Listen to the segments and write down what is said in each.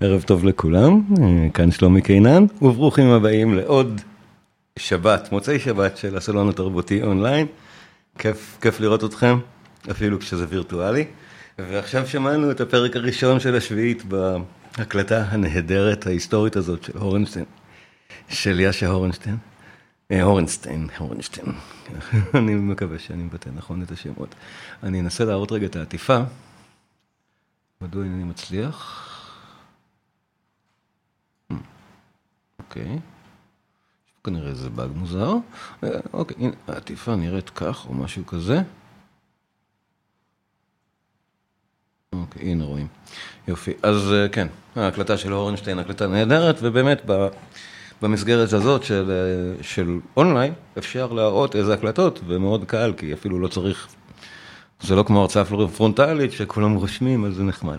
ערב טוב לכולם, כאן שלומי קינן, וברוכים הבאים לעוד שבת, מוצאי שבת של הסלון התרבותי אונליין. כיף, כיף לראות אתכם, אפילו כשזה וירטואלי. ועכשיו שמענו את הפרק הראשון של השביעית בהקלטה הנהדרת ההיסטורית הזאת של הורנשטיין, של יאשה הורנשטיין. אה, הורנסטיין, הורנשטיין. אני מקווה שאני מבטא נכון את השמות. אני אנסה להראות רגע את העטיפה. מדוע אינני מצליח? אוקיי. כנראה איזה באג מוזר. אה, אוקיי, הנה, העטיפה נראית כך או משהו כזה. אוקיי, הנה רואים. יופי. אז אה, כן, ההקלטה של אורנשטיין, הקלטה נהדרת, ובאמת במסגרת הזאת של, אה, של אונליין אפשר להראות איזה הקלטות, ומאוד קל, כי אפילו לא צריך, זה לא כמו הרצאה פרונטלית שכולם רושמים, אז זה נחמד.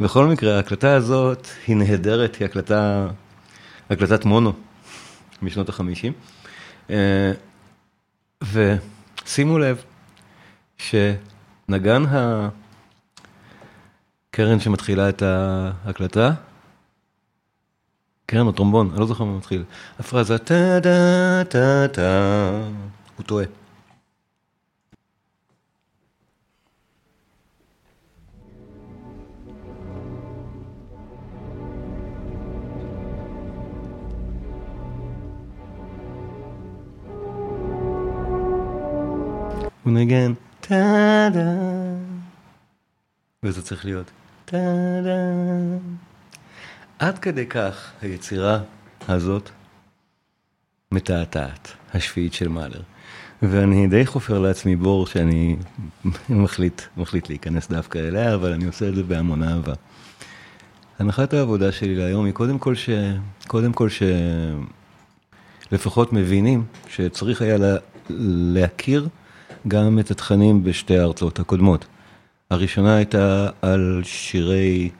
בכל מקרה, ההקלטה הזאת היא נהדרת, היא הקלטה, הקלטת מונו משנות החמישים. אה, ושימו לב שנגן הקרן שמתחילה את ההקלטה, קרן או טרומבון, אני לא זוכר מה מתחיל. הפרזה טה טה טה טה, הוא טועה. הוא נגן טה דה וזה צריך להיות טה דה עד כדי כך היצירה הזאת מתעתעת, השביעית של מאלר. ואני די חופר לעצמי בור שאני מחליט, מחליט להיכנס דווקא אליה, אבל אני עושה את זה בהמון אהבה. הנחת העבודה שלי להיום היא קודם כל ש... קודם כל ש... לפחות מבינים שצריך היה לה... להכיר גם את התכנים בשתי ההרצאות הקודמות. הראשונה הייתה על שירי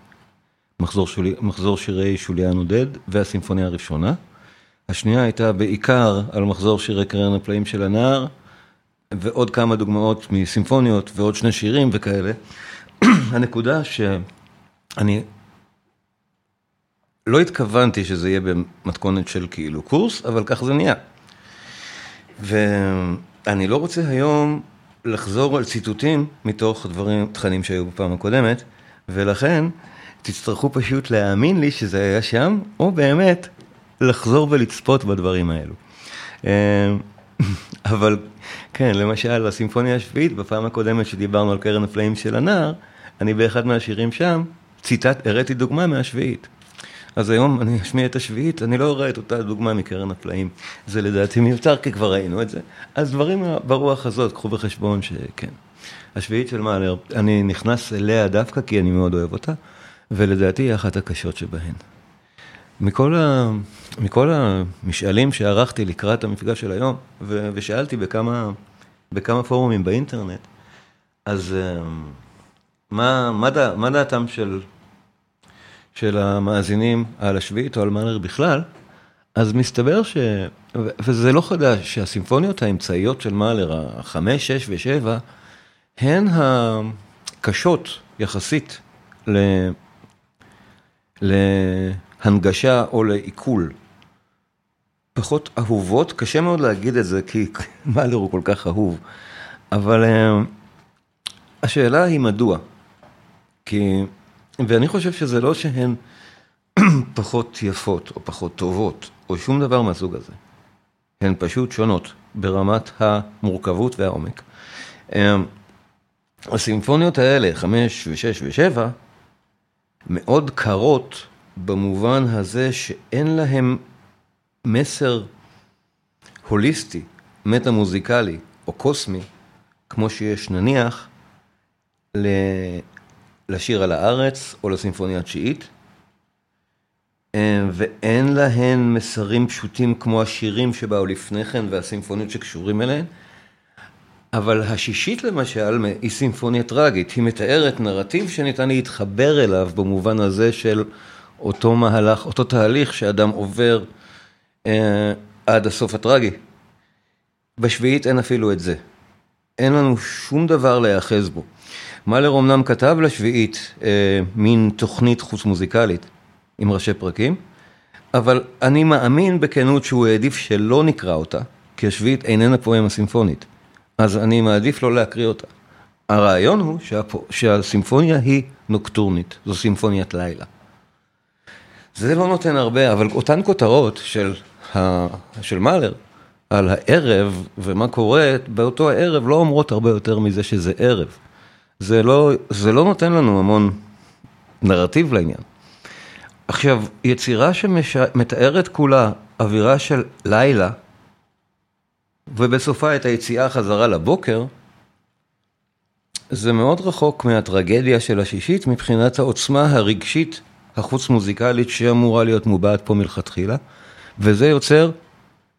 מחזור, שולי, מחזור שירי שוליאן עודד והסימפוניה הראשונה. השנייה הייתה בעיקר על מחזור שירי קרן הפלאים של הנער, ועוד כמה דוגמאות מסימפוניות ועוד שני שירים וכאלה. הנקודה שאני לא התכוונתי שזה יהיה במתכונת של כאילו קורס, אבל כך זה נהיה. ואני לא רוצה היום לחזור על ציטוטים מתוך דברים, תכנים שהיו בפעם הקודמת, ולכן תצטרכו פשוט להאמין לי שזה היה שם, או באמת לחזור ולצפות בדברים האלו. אה, אבל כן, למשל, הסימפוניה השביעית, בפעם הקודמת שדיברנו על קרן הפלאים של הנער, אני באחד מהשירים שם, ציטט, הראיתי דוגמה מהשביעית. אז היום אני אשמיע את השביעית, אני לא אראה את אותה דוגמה מקרן הפלאים. זה לדעתי מיותר, כי כבר ראינו את זה. אז דברים ברוח הזאת, קחו בחשבון שכן. השביעית של מאלר, אני נכנס אליה דווקא כי אני מאוד אוהב אותה. ולדעתי היא אחת הקשות שבהן. מכל, ה... מכל המשאלים שערכתי לקראת המפגש של היום, ו... ושאלתי בכמה, בכמה פורומים באינטרנט, אז אה, מה, מה, דע... מה דעתם של, של המאזינים על השביעית או על מאלר בכלל? אז מסתבר ש... וזה לא חדש, שהסימפוניות האמצעיות של מאלר, החמש, שש ושבע, הן הקשות יחסית ל... להנגשה או לעיכול. פחות אהובות, קשה מאוד להגיד את זה כי מאלר הוא כל כך אהוב, אבל uh, השאלה היא מדוע. כי, ואני חושב שזה לא שהן פחות יפות או פחות טובות או שום דבר מהסוג הזה. הן פשוט שונות ברמת המורכבות והעומק. Uh, הסימפוניות האלה, חמש ושש ושבע, מאוד קרות במובן הזה שאין להם מסר הוליסטי, מטה-מוזיקלי או קוסמי, כמו שיש נניח לשיר על הארץ או לסימפוניה התשיעית, ואין להן מסרים פשוטים כמו השירים שבאו לפני כן והסימפוניות שקשורים אליהן. אבל השישית למשל היא סימפוניה טראגית, היא מתארת נרטיב שניתן להתחבר אליו במובן הזה של אותו מהלך, אותו תהליך שאדם עובר אה, עד הסוף הטראגי. בשביעית אין אפילו את זה. אין לנו שום דבר להיאחז בו. מאלר אמנם כתב לשביעית אה, מין תוכנית חוץ מוזיקלית, עם ראשי פרקים, אבל אני מאמין בכנות שהוא העדיף שלא נקרא אותה, כי השביעית איננה פואמה סימפונית, אז אני מעדיף לא להקריא אותה. הרעיון הוא שהפו, שהסימפוניה היא נוקטורנית, זו סימפוניית לילה. זה לא נותן הרבה, אבל אותן כותרות של, ה, של מאלר על הערב ומה קורה באותו הערב לא אומרות הרבה יותר מזה שזה ערב. זה לא, זה לא נותן לנו המון נרטיב לעניין. עכשיו, יצירה שמתארת כולה אווירה של לילה, ובסופה את היציאה חזרה לבוקר, זה מאוד רחוק מהטרגדיה של השישית מבחינת העוצמה הרגשית החוץ מוזיקלית שאמורה להיות מובעת פה מלכתחילה, וזה יוצר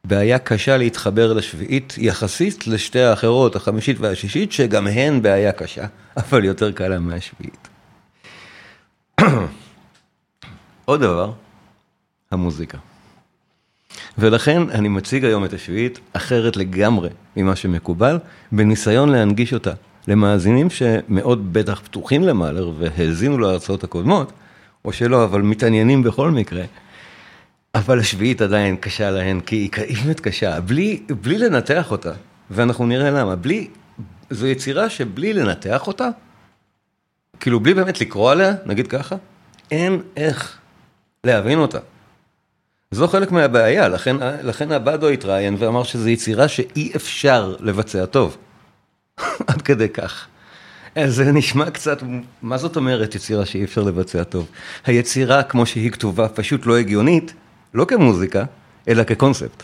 בעיה קשה להתחבר לשביעית יחסית לשתי האחרות, החמישית והשישית, שגם הן בעיה קשה, אבל יותר קלה מהשביעית. עוד דבר, המוזיקה. ולכן אני מציג היום את השביעית אחרת לגמרי ממה שמקובל, בניסיון להנגיש אותה למאזינים שמאוד בטח פתוחים למאלר והאזינו להרצאות הקודמות, או שלא, אבל מתעניינים בכל מקרה. אבל השביעית עדיין קשה להן, כי היא באמת קשה, בלי, בלי לנתח אותה, ואנחנו נראה למה, בלי, זו יצירה שבלי לנתח אותה, כאילו בלי באמת לקרוא עליה, נגיד ככה, אין איך להבין אותה. זו חלק מהבעיה, לכן, לכן הבאדו התראיין ואמר שזו יצירה שאי אפשר לבצע טוב. עד כדי כך. זה נשמע קצת, מה זאת אומרת יצירה שאי אפשר לבצע טוב? היצירה כמו שהיא כתובה פשוט לא הגיונית, לא כמוזיקה, אלא כקונספט.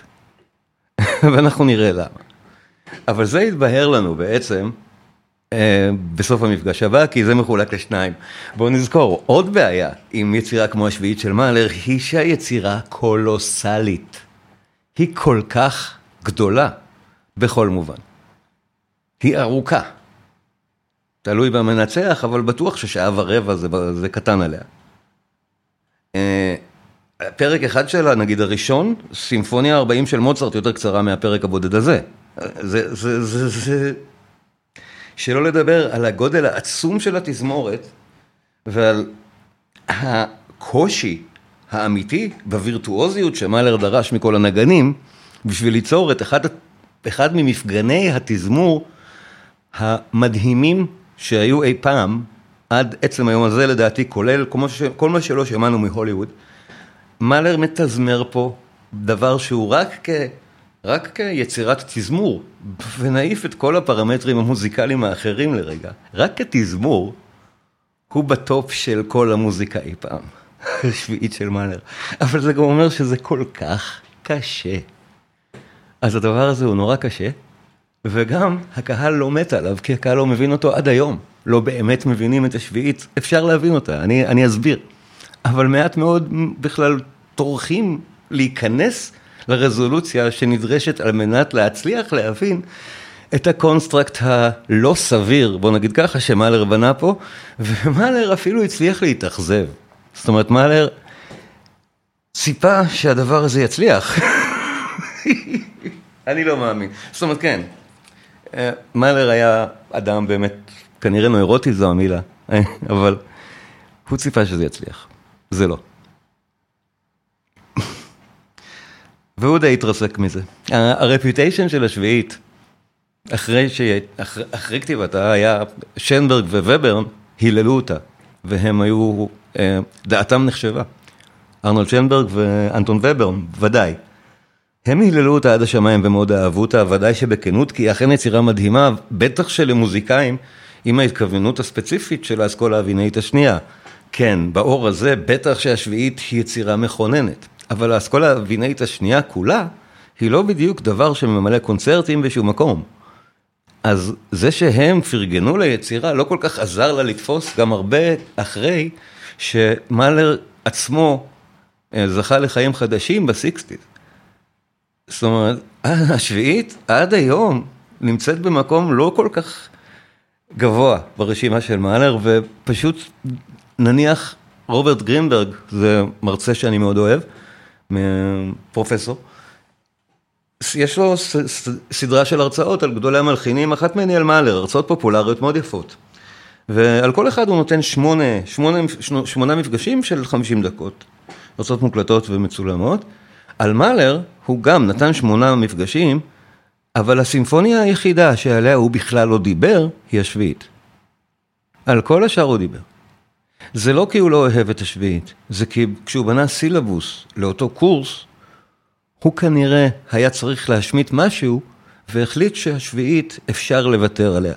ואנחנו נראה למה. אבל זה יתבהר לנו בעצם אה, בסוף המפגש הבא, כי זה מחולק לשניים. בואו נזכור, עוד בעיה עם יצירה כמו השביעית של מאלר, היא שהיצירה קולוסלית. היא כל כך גדולה בכל מובן. היא ארוכה. תלוי במנצח, אבל בטוח ששעה ורבע זה, זה קטן עליה. אה, פרק אחד שלה, נגיד הראשון, סימפוניה 40 של מוצרט יותר קצרה מהפרק הבודד הזה. זה, זה, זה, זה... שלא לדבר על הגודל העצום של התזמורת ועל הקושי האמיתי בווירטואוזיות שמאלר דרש מכל הנגנים בשביל ליצור את אחד, אחד ממפגני התזמור המדהימים שהיו אי פעם, עד עצם היום הזה לדעתי, כולל כל מה שלא שמענו מהוליווד, מאלר מתזמר פה דבר שהוא רק, כ, רק כיצירת תזמור, ונעיף את כל הפרמטרים המוזיקליים האחרים לרגע, רק כתזמור, הוא בטופ של כל המוזיקה אי פעם, שביעית של מאלר. אבל זה גם אומר שזה כל כך קשה. אז הדבר הזה הוא נורא קשה, וגם הקהל לא מת עליו, כי הקהל לא מבין אותו עד היום. לא באמת מבינים את השביעית, אפשר להבין אותה, אני, אני אסביר. אבל מעט מאוד בכלל טורחים להיכנס לרזולוציה שנדרשת על מנת להצליח להבין את ה construct הלא סביר, בוא נגיד ככה, שמאלר בנה פה, ומאלר אפילו הצליח להתאכזב. זאת אומרת, מאלר ציפה שהדבר הזה יצליח. אני לא מאמין. זאת אומרת, כן, אה, מאלר היה אדם באמת, כנראה נוירוטי זו המילה, אבל הוא ציפה שזה יצליח. זה לא. והוא די התרסק מזה. הרפיוטיישן של השביעית, אחרי, ש... אחרי, אחרי כתיבתה היה שנברג ווברן היללו אותה, והם היו, אה, דעתם נחשבה. ארנולד שנברג ואנטון וברן, ודאי. הם היללו אותה עד השמיים ומאוד אהבו אותה, ודאי שבכנות, כי היא אכן יצירה מדהימה, בטח שלמוזיקאים, עם ההתכוונות הספציפית של האסכולה האבינאית השנייה. כן, באור הזה בטח שהשביעית היא יצירה מכוננת, אבל האסכולה האבינאית השנייה כולה, היא לא בדיוק דבר שממלא קונצרטים בשום מקום. אז זה שהם פרגנו ליצירה לא כל כך עזר לה לתפוס גם הרבה אחרי שמאלר עצמו אה, זכה לחיים חדשים בסיקסטיז. זאת אומרת, השביעית עד היום נמצאת במקום לא כל כך גבוה ברשימה של מאלר, ופשוט נניח רוברט גרינברג, זה מרצה שאני מאוד אוהב, פרופסור, יש לו סדרה של הרצאות על גדולי המלחינים, אחת מהן היא על מאלר, הרצאות פופולריות מאוד יפות. ועל כל אחד הוא נותן שמונה, שמונה, שמונה מפגשים של 50 דקות, הרצאות מוקלטות ומצולמות. על מאלר הוא גם נתן שמונה מפגשים, אבל הסימפוניה היחידה שעליה הוא בכלל לא דיבר, היא השביעית. על כל השאר הוא דיבר. זה לא כי הוא לא אוהב את השביעית, זה כי כשהוא בנה סילבוס לאותו קורס, הוא כנראה היה צריך להשמיט משהו, והחליט שהשביעית אפשר לוותר עליה.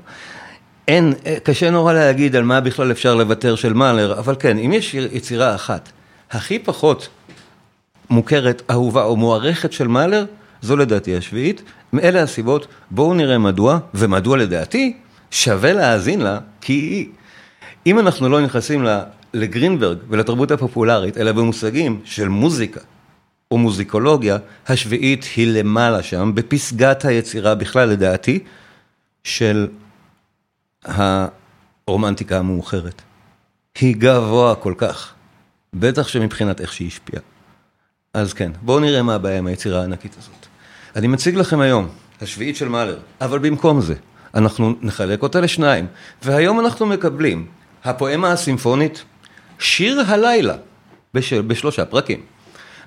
אין, קשה נורא להגיד על מה בכלל אפשר לוותר של מאלר, אבל כן, אם יש יצירה אחת, הכי פחות מוכרת, אהובה או מוערכת של מאלר, זו לדעתי השביעית. מאלה הסיבות, בואו נראה מדוע, ומדוע לדעתי, שווה להאזין לה, כי אם אנחנו לא נכנסים לגרינברג ולתרבות הפופולרית, אלא במושגים של מוזיקה או מוזיקולוגיה, השביעית היא למעלה שם, בפסגת היצירה בכלל לדעתי, של הרומנטיקה המאוחרת. היא גבוה כל כך, בטח שמבחינת איך שהיא השפיעה. אז כן, בואו נראה מה הבעיה עם היצירה הענקית הזאת. אני מציג לכם היום, השביעית של מאלר, אבל במקום זה, אנחנו נחלק אותה לשניים, והיום אנחנו מקבלים הפואמה הסימפונית, שיר הלילה, בשל, בשלושה פרקים.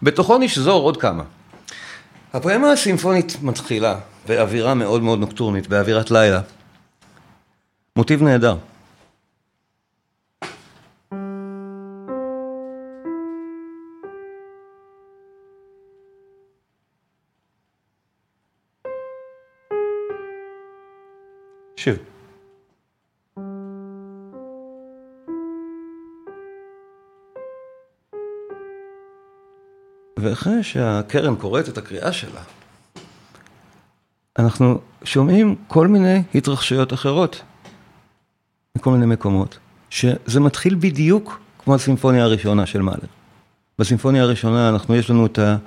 בתוכו נשזור עוד כמה. הפואמה הסימפונית מתחילה באווירה מאוד מאוד נוקטורנית, באווירת לילה. מוטיב נהדר. ואחרי שהקרן קוראת את הקריאה שלה, אנחנו שומעים כל מיני התרחשויות אחרות, מכל מיני מקומות, שזה מתחיל בדיוק כמו הסימפוניה הראשונה של מאלר. בסימפוניה הראשונה אנחנו, יש לנו את ה...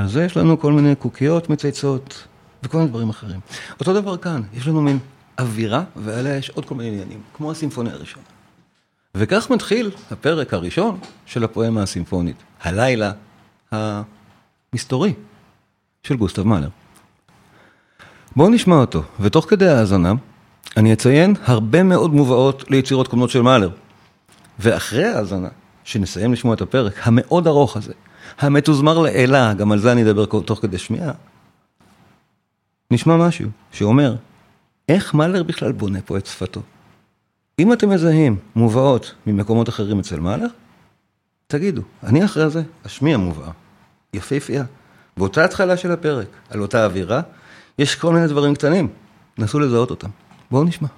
ועל זה יש לנו כל מיני קוקיות מצייצות וכל מיני דברים אחרים. אותו דבר כאן, יש לנו מין אווירה ועליה יש עוד כל מיני עניינים, כמו הסימפוניה הראשונה. וכך מתחיל הפרק הראשון של הפואמה הסימפונית, הלילה המסתורי של גוסטב מאלר. בואו נשמע אותו, ותוך כדי ההאזנה אני אציין הרבה מאוד מובאות ליצירות קודמות של מאלר. ואחרי ההאזנה, שנסיים לשמוע את הפרק המאוד ארוך הזה, המתוזמר לאלה, גם על זה אני אדבר תוך כדי שמיעה, נשמע משהו שאומר, איך מאלר בכלל בונה פה את שפתו? אם אתם מזהים מובאות ממקומות אחרים אצל מאלר, תגידו, אני אחרי זה אשמיע מובאה, יפהפייה, באותה התחלה של הפרק, על אותה אווירה, יש כל מיני דברים קטנים, נסו לזהות אותם. בואו נשמע.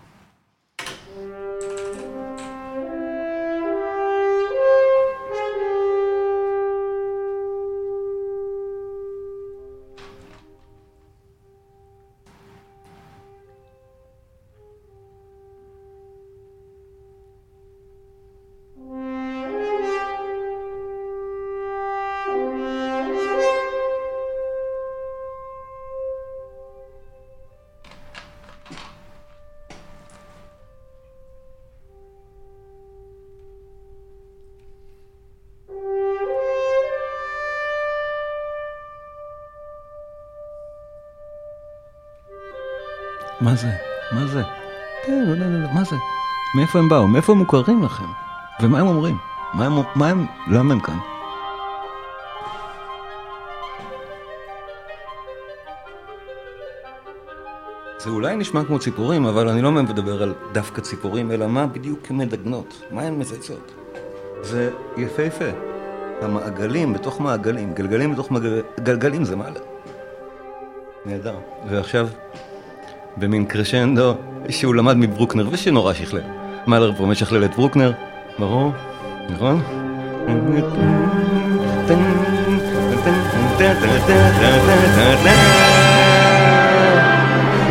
מה זה? מה זה? כן, לא, לא, לא, מה זה? מאיפה הם באו? מאיפה הם מוכרים לכם? ומה הם אומרים? מה הם, מה הם, למה הם כאן? זה אולי נשמע כמו ציפורים, אבל אני לא מדבר על דווקא ציפורים, אלא מה בדיוק הן מדגנות, מה הן מזייצות. זה יפהפה. המעגלים בתוך מעגלים, גלגלים בתוך מגל... גלגלים זה מעלה. נהדר. ועכשיו... במין קרשנדו שהוא למד מברוקנר ושנורא שכלל. מאלר פה משכלל את ברוקנר, ברור, נכון?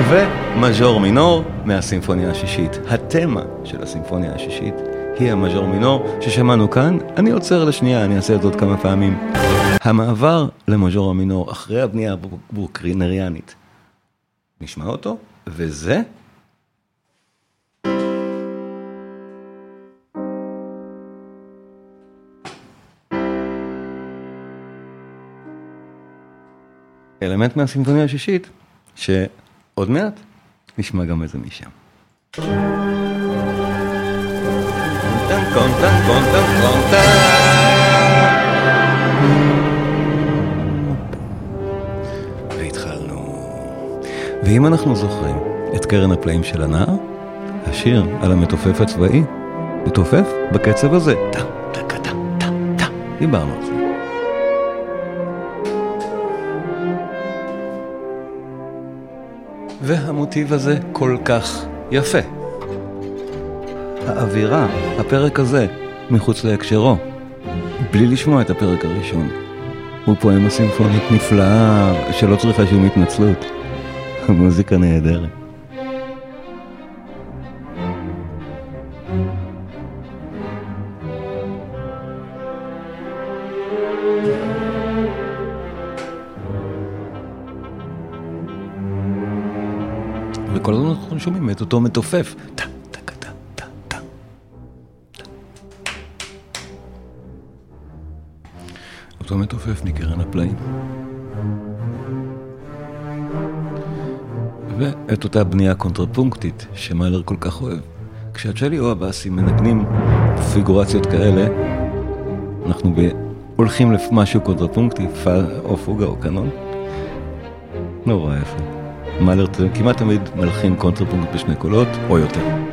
ומז'ור מינור מהסימפוניה השישית. התמה של הסימפוניה השישית היא המז'ור מינור ששמענו כאן. אני עוצר לשנייה, אני אעשה את זה עוד כמה פעמים. המעבר למז'ור המינור אחרי הבנייה הברוקרינריאנית. נשמע אותו? וזה? אלמנט מהסימפוניה השישית, שעוד מעט נשמע גם איזה משם. טן קון טן קון טן קון טן ואם אנחנו זוכרים את קרן הפלאים של הנער, השיר על המתופף הצבאי, מתופף בקצב הזה. טה, טה, טה, טה, טה. דיברנו על זה. והמוטיב הזה כל כך יפה. האווירה, הפרק הזה, מחוץ להקשרו, בלי לשמוע את הפרק הראשון. הוא פואמה סימפונית נפלאה, שלא צריכה שום התנצלות. מוזיקה נהדרת. וכל הזמן אנחנו שומעים את אותו מתופף. טה, טה, טה, טה, טה. אותו מתופף מקרן הפלאים. ואת אותה בנייה קונטרפונקטית שמאלר כל כך אוהב. כשהצ'לי או הבאסים מנגנים פיגורציות כאלה, אנחנו. הולכים למשהו קונטרפונקטי, פא או פוגה או קנון. נורא יפה. מאלר כמעט תמיד מלחין קונטרפונקט בשני קולות, או יותר.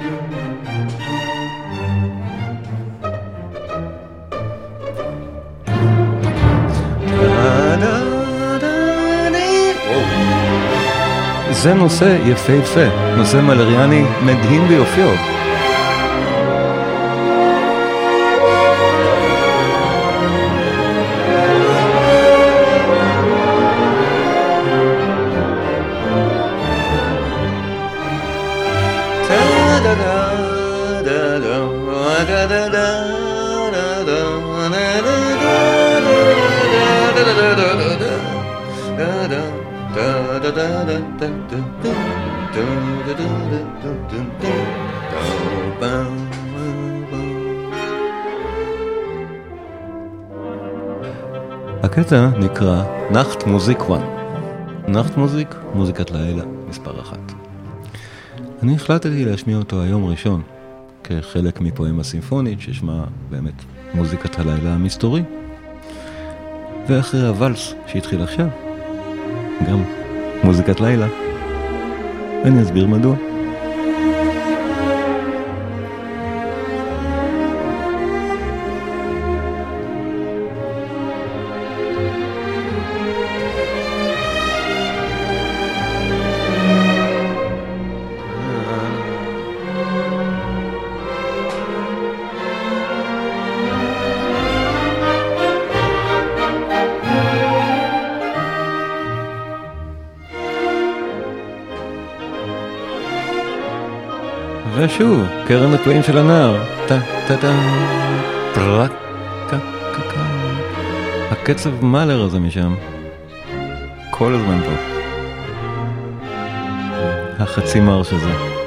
זה נושא יפהפה, נושא מלריאני מדהים ביופיו. הקטע נקרא נחט מוזיק 1. נחט מוזיק, מוזיקת לילה, מספר אחת. אני החלטתי להשמיע אותו היום ראשון, כחלק מפואמה סימפונית ששמה באמת מוזיקת הלילה המסתורי. ואחרי הוואלס שהתחיל עכשיו, גם מוזיקת לילה. אני אסביר מדוע. ושוב, קרן הפלאים של הנער. טה טה טה פרק קה קה קה הקצב מאלר הזה משם. כל הזמן פה. החצי מרש הזה.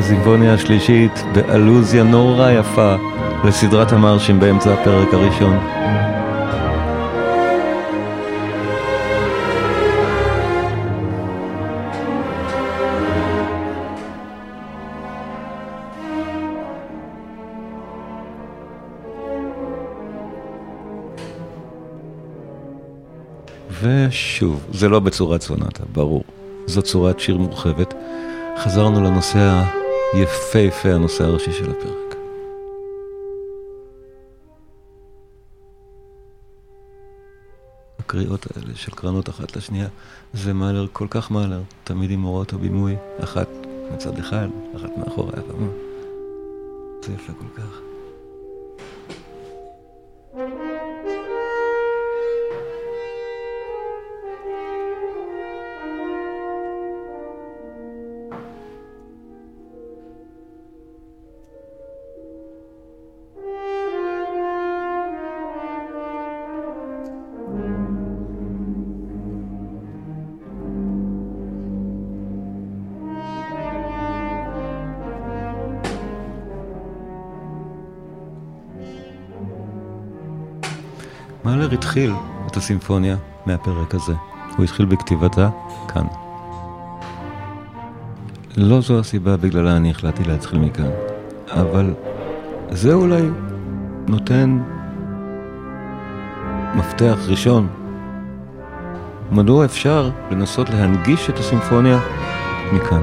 בסימפוניה השלישית באלוזיה נורא יפה לסדרת המרשים באמצע הפרק הראשון. ושוב, זה לא בצורת סונטה, ברור. זו צורת שיר מורחבת. חזרנו לנושא היפהפה, הנושא הראשי של הפרק. הקריאות האלה של קרנות אחת לשנייה, זה מאלר כל כך מאלר, תמיד עם הוראות הבימוי, אחת מצד אחד, אחת מאחורי הבמה. זה יפה כל כך. התחיל את הסימפוניה מהפרק הזה. הוא התחיל בכתיבתה כאן. לא זו הסיבה בגללה אני החלטתי להתחיל מכאן, אבל זה אולי נותן מפתח ראשון. מדוע אפשר לנסות להנגיש את הסימפוניה מכאן?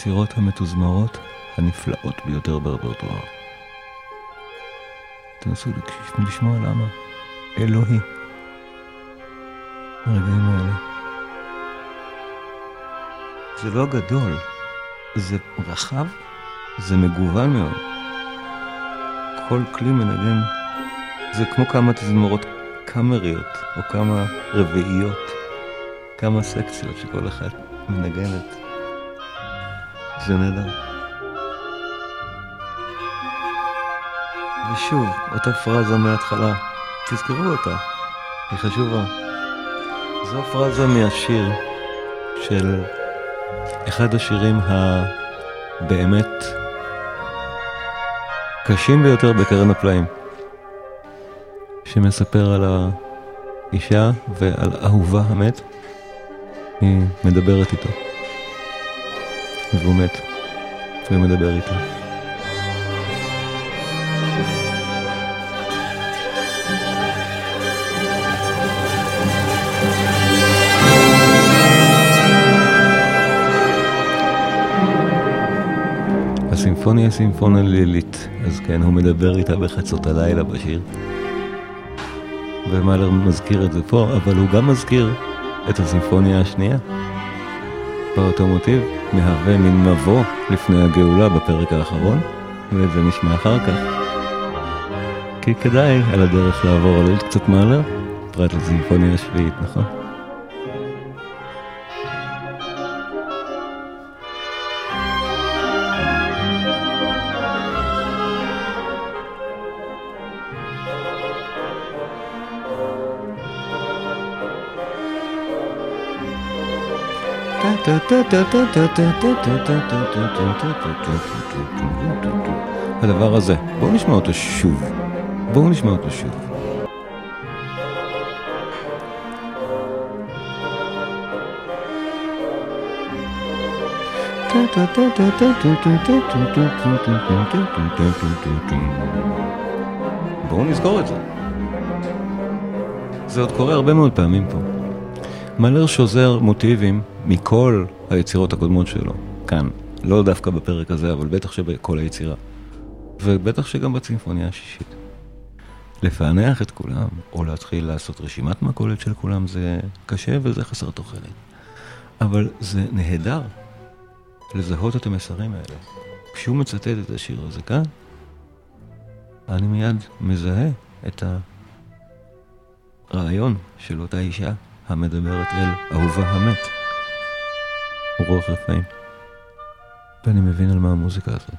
אחת מהיצירות המתוזמרות הנפלאות ביותר ברפרטואר. תנסו לשמוע למה. אלוהי. הרגעים האלה. זה לא גדול, זה רחב, זה מגוון מאוד. כל כלי מנגן, זה כמו כמה תזמורות קאמריות, או כמה רביעיות, כמה סקציות שכל אחת מנגנת. זה נהדר. ושוב, אותה פרזה מההתחלה, תזכרו אותה, היא חשובה. זו פרזה מהשיר של אחד השירים הבאמת קשים ביותר בקרן הפלאים, שמספר על האישה ועל אהובה המת, היא מדברת איתו. והוא מת, והוא מדבר איתו. הסימפוניה היא סימפוניה לילית, אז כן, הוא מדבר איתה בחצות הלילה בשיר. ומאלר מזכיר את זה פה, אבל הוא גם מזכיר את הסימפוניה השנייה. באותו מוטיב, מהווה מין מבוא לפני הגאולה בפרק האחרון, ואת זה נשמע אחר כך. כי כדאי על הדרך לעבור על עוד קצת מאלר, פרט לסימפוניה השביעית, נכון? הדבר הזה, בואו נשמע אותו שוב. בואו נשמע אותו שוב. בואו נזכור את זה. זה עוד קורה הרבה מאוד פעמים פה. מלר שוזר מוטיבים מכל היצירות הקודמות שלו, כאן. לא דווקא בפרק הזה, אבל בטח שבכל היצירה. ובטח שגם בצימפוניה השישית. לפענח את כולם, או להתחיל לעשות רשימת מכולת של כולם, זה קשה וזה חסר תוחלת. אבל זה נהדר לזהות את המסרים האלה. כשהוא מצטט את השיר הזה כאן, אני מיד מזהה את הרעיון של אותה אישה המדברת אל אהובה המת. רוח רפאים. ואני מבין על מה המוזיקה הזאת.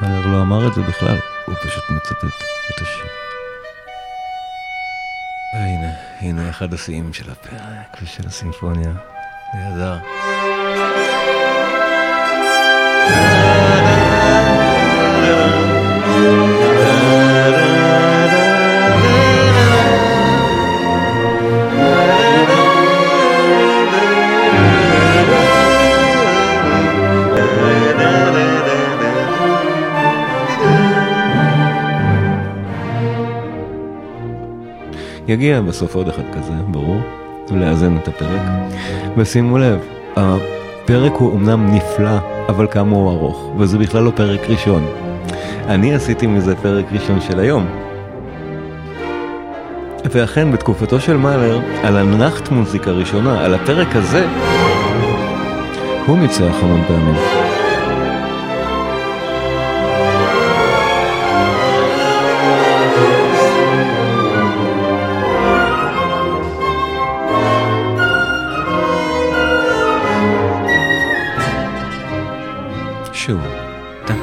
מאלר לא אמר את זה בכלל, הוא פשוט מצטט את השיר. והנה, הנה אחד השיאים של הפרק ושל הסימפוניה. נהדר. יגיע בסוף עוד אחד כזה, ברור, לאזן את הפרק. ושימו לב, הפרק הוא אמנם נפלא, אבל כמה הוא ארוך, וזה בכלל לא פרק ראשון. אני עשיתי מזה פרק ראשון של היום. ואכן, בתקופתו של מאלר, על הנחת מוזיקה ראשונה, על הפרק הזה, הוא ניצח המון פעמים. שוב. טה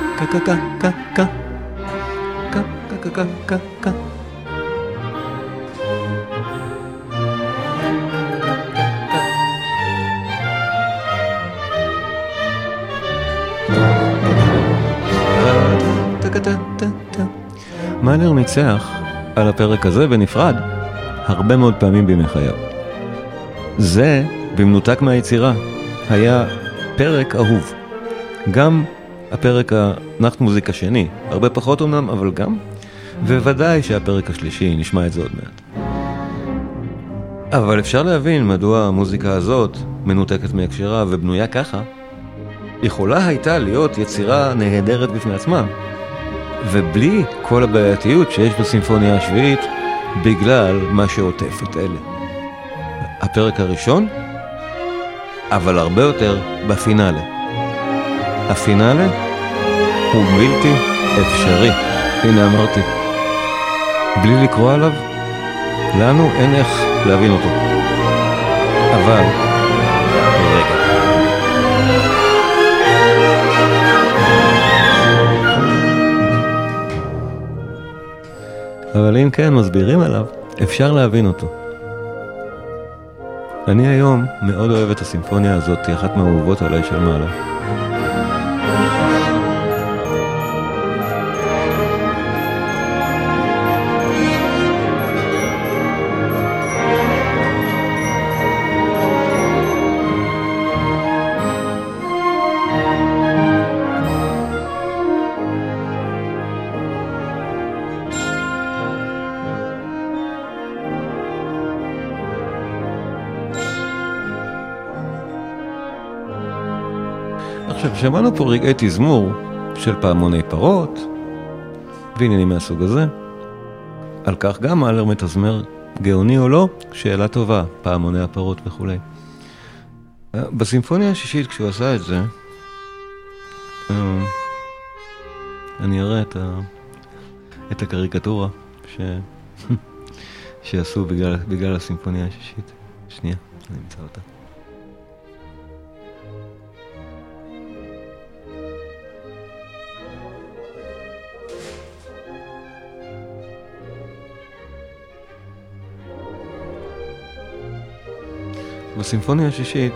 מאלר ניצח על הפרק הזה ונפרד הרבה מאוד פעמים בימי חייו. זה, במנותק מהיצירה, היה פרק אהוב. גם הפרק הנחת מוזיקה שני, הרבה פחות אמנם, אבל גם, וודאי שהפרק השלישי, נשמע את זה עוד מעט. אבל אפשר להבין מדוע המוזיקה הזאת, מנותקת מהקשרה ובנויה ככה, יכולה הייתה להיות יצירה נהדרת בפני עצמה, ובלי כל הבעייתיות שיש בסימפוניה השביעית, בגלל מה שעוטף את אלה. הפרק הראשון, אבל הרבה יותר בפינאלה. הפינאלה הוא בלתי אפשרי, הנה אמרתי. בלי לקרוא עליו, לנו אין איך להבין אותו. אבל, רגע. אבל אם כן מסבירים עליו, אפשר להבין אותו. אני היום מאוד אוהב את הסימפוניה הזאת, היא אחת מהאהובות עליי של מעלה. שמענו פה רגעי תזמור של פעמוני פרות ועניינים מהסוג הזה. על כך גם מאלר מתזמר גאוני או לא, שאלה טובה, פעמוני הפרות וכולי. בסימפוניה השישית, כשהוא עשה את זה, אה, אני אראה את, ה... את הקריקטורה ש... שעשו בגלל, בגלל הסימפוניה השישית. שנייה, אני אמצא אותה. בסימפוניה השישית,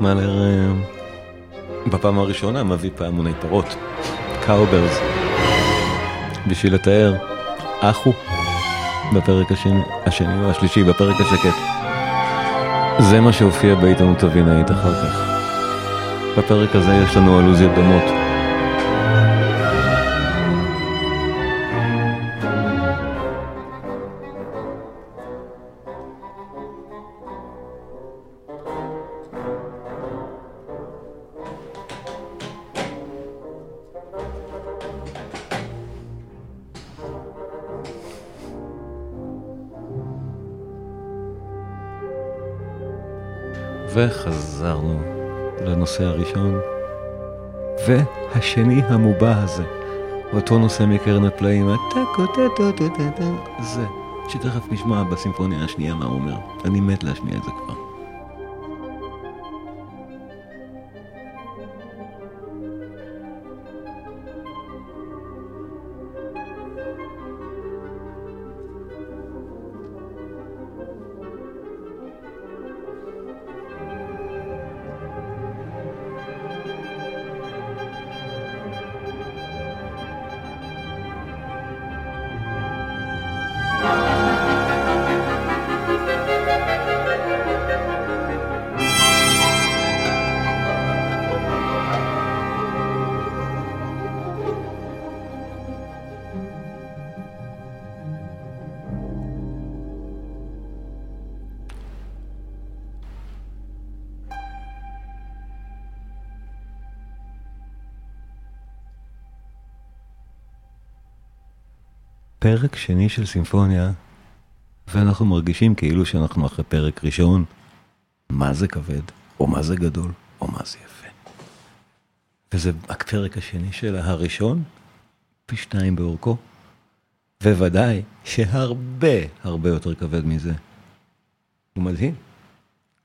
מאלר אה, בפעם הראשונה מביא פעמוני פרות, cowbells, בשביל לתאר אחו בפרק השני, השני או השלישי, בפרק השקט. זה מה שהופיע בעיתונות הווינאית אחר כך. בפרק הזה יש לנו אלוזיות דומות. וחזרנו לנושא הראשון, והשני המובע הזה, אותו נושא מקרן הפלאים, זה, שתכף נשמע בסימפוניה השנייה מה הוא אומר. אני מת להשמיע את זה פרק שני של סימפוניה, ואנחנו מרגישים כאילו שאנחנו אחרי פרק ראשון, מה זה כבד, או מה זה גדול, או מה זה יפה. וזה הפרק השני של הראשון, פי שתיים באורכו, וודאי שהרבה הרבה יותר כבד מזה. הוא מדהים,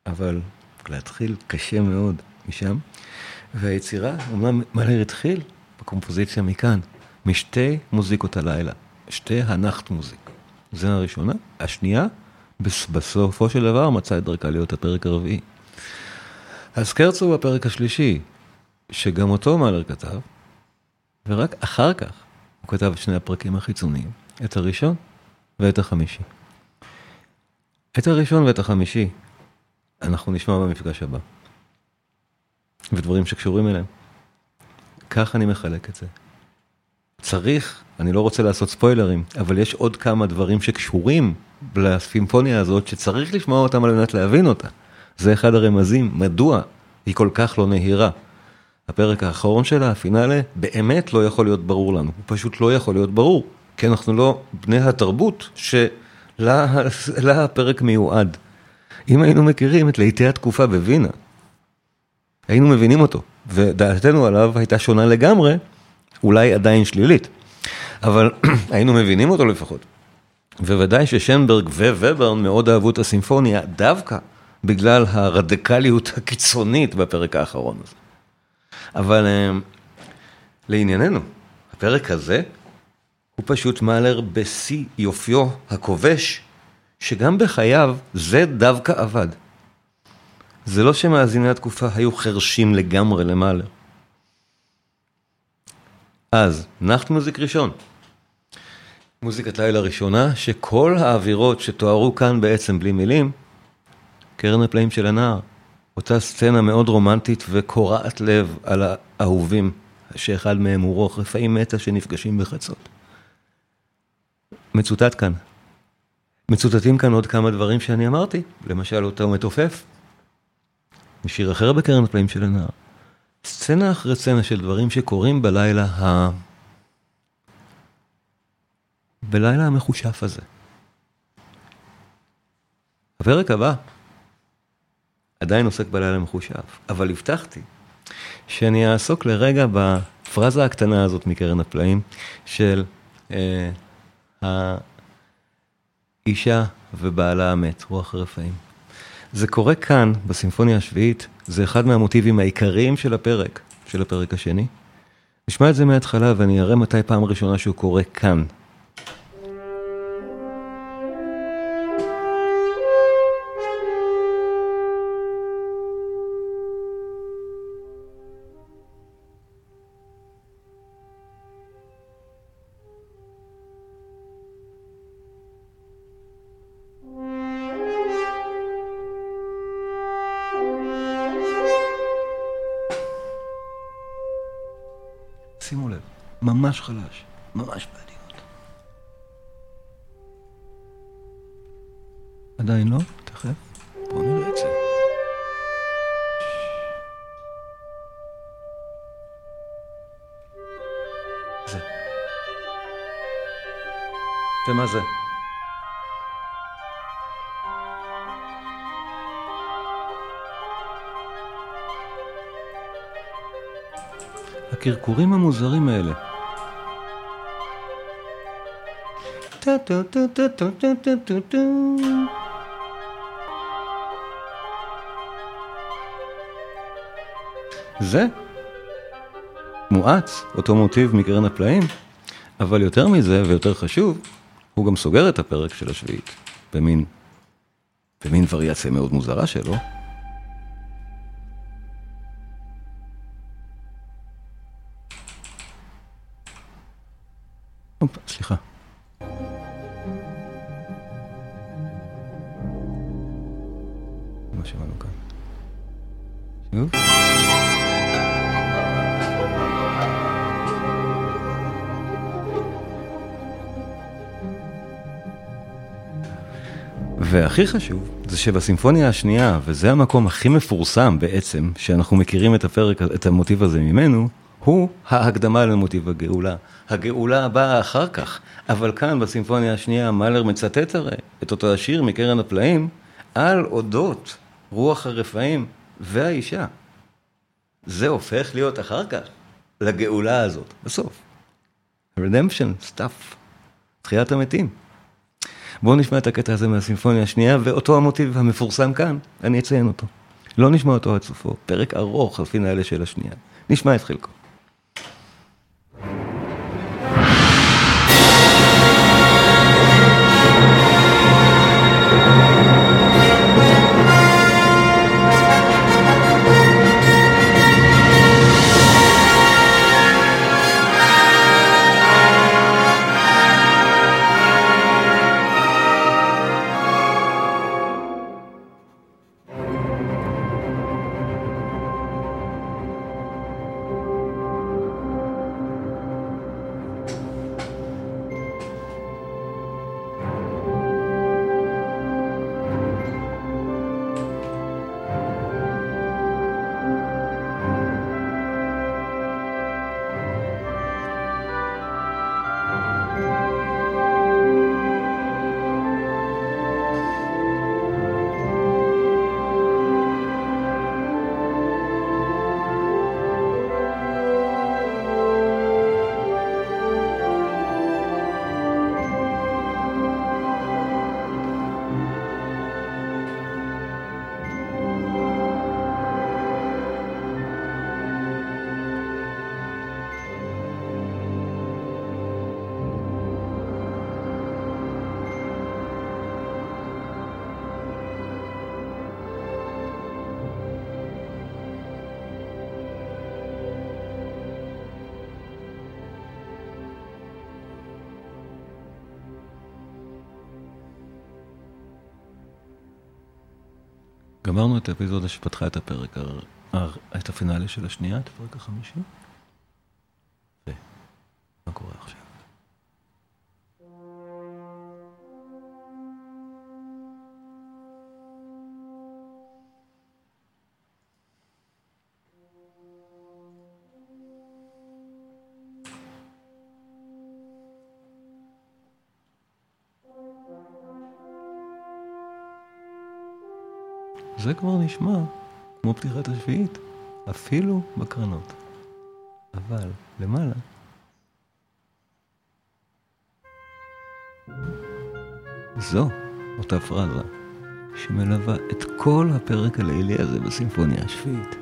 אבל להתחיל קשה מאוד משם. והיצירה, אמנם מלר התחיל בקומפוזיציה מכאן, משתי מוזיקות הלילה, שתי הנחת מוזיק. זה הראשונה. השנייה, בסופו של דבר מצא את דרכה להיות הפרק הרביעי. אז קרצו הוא הפרק השלישי, שגם אותו מאלר כתב, ורק אחר כך הוא כתב את שני הפרקים החיצוניים, את הראשון ואת החמישי. את הראשון ואת החמישי אנחנו נשמע במפגש הבא. ודברים שקשורים אליהם. כך אני מחלק את זה. צריך, אני לא רוצה לעשות ספוילרים, אבל יש עוד כמה דברים שקשורים לסימפוניה הזאת, שצריך לשמוע אותם על מנת להבין אותה. זה אחד הרמזים, מדוע היא כל כך לא נהירה. הפרק האחרון שלה, הפינאלה, באמת לא יכול להיות ברור לנו, הוא פשוט לא יכול להיות ברור, כי אנחנו לא בני התרבות שלה הפרק מיועד. אם היינו מכירים את להיטי התקופה בווינה, היינו מבינים אותו, ודעתנו עליו הייתה שונה לגמרי, אולי עדיין שלילית, אבל היינו מבינים אותו לפחות. וודאי ששנברג ווברן מאוד אהבו את הסימפוניה דווקא בגלל הרדיקליות הקיצונית בפרק האחרון הזה. אבל אה, לענייננו, הפרק הזה הוא פשוט מאלר בשיא יופיו הכובש, שגם בחייו זה דווקא עבד. זה לא שמאזיני התקופה היו חרשים לגמרי למעלה. אז, נחת מוזיק ראשון. מוזיקת לילה ראשונה, שכל האווירות שתוארו כאן בעצם בלי מילים, קרן הפלאים של הנער. אותה סצנה מאוד רומנטית וקורעת לב על האהובים, שאחד מהם הוא רוח רפאי מתה שנפגשים בחצות. מצוטט כאן. מצוטטים כאן עוד כמה דברים שאני אמרתי, למשל אותו מתופף, משיר אחר בקרן הפלאים של הנער. סצנה אחרי סצנה של דברים שקורים בלילה ה... בלילה המחושף הזה. הפרק הבא עדיין עוסק בלילה המחושף, אבל הבטחתי שאני אעסוק לרגע בפרזה הקטנה הזאת מקרן הפלאים של אה, האישה ובעלה המת, רוח הרפאים. זה קורה כאן, בסימפוניה השביעית, זה אחד מהמוטיבים העיקריים של הפרק, של הפרק השני. נשמע את זה מההתחלה ואני אראה מתי פעם ראשונה שהוא קורה כאן, ממש חלש, ממש בעדינות. עדיין לא? תכף. בואו נראה את זה. זה. ומה זה? הקרקורים המוזרים האלה. זה מואץ, אותו מוטיב מקרן הפלאים, אבל יותר מזה ויותר חשוב, הוא גם סוגר את הפרק של השביעית, במין, במין וריאציה מאוד מוזרה שלו. והכי חשוב, זה שבסימפוניה השנייה, וזה המקום הכי מפורסם בעצם, שאנחנו מכירים את הפרק, את המוטיב הזה ממנו, הוא ההקדמה למוטיב הגאולה. הגאולה באה אחר כך, אבל כאן בסימפוניה השנייה מאלר מצטט הרי את אותו השיר מקרן הפלאים על אודות רוח הרפאים והאישה. זה הופך להיות אחר כך לגאולה הזאת, בסוף. redemption, stuff, תחיית המתים. בואו נשמע את הקטע הזה מהסימפוניה השנייה, ואותו המוטיב המפורסם כאן, אני אציין אותו. לא נשמע אותו עד סופו, פרק ארוך על פינאלה של השנייה. נשמע את חלקו. גמרנו את האפיזודה שפתחה את הפרק, את הפינאלי של השנייה, את הפרק החמישי. זה כבר נשמע כמו פתיחת השביעית, אפילו בקרנות. אבל למעלה... זו אותה פרזה שמלווה את כל הפרק הלילי הזה בסימפוניה השביעית.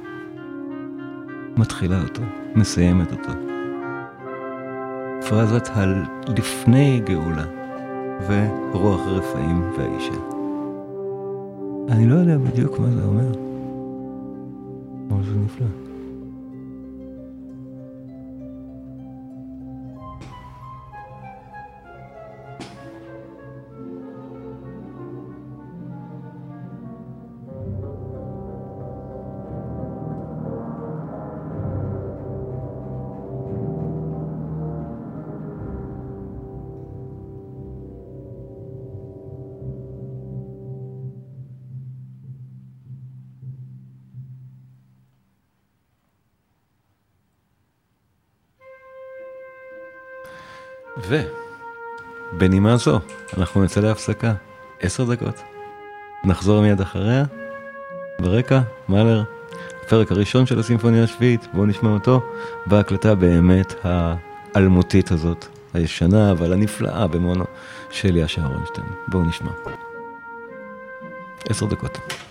מתחילה אותו, מסיימת אותו. פרזת הלפני גאולה ורוח הרפאים והאישה. אני לא יודע בדיוק מה זה אומר, ובנימה זו, אנחנו נצא להפסקה, עשר דקות. נחזור מיד אחריה, ברקע, מאלר, הפרק הראשון של הסימפוניה השביעית, בואו נשמע אותו, בהקלטה באמת האלמותית הזאת, הישנה אבל הנפלאה במונו של יאשה אורנשטיין. בואו נשמע. עשר דקות.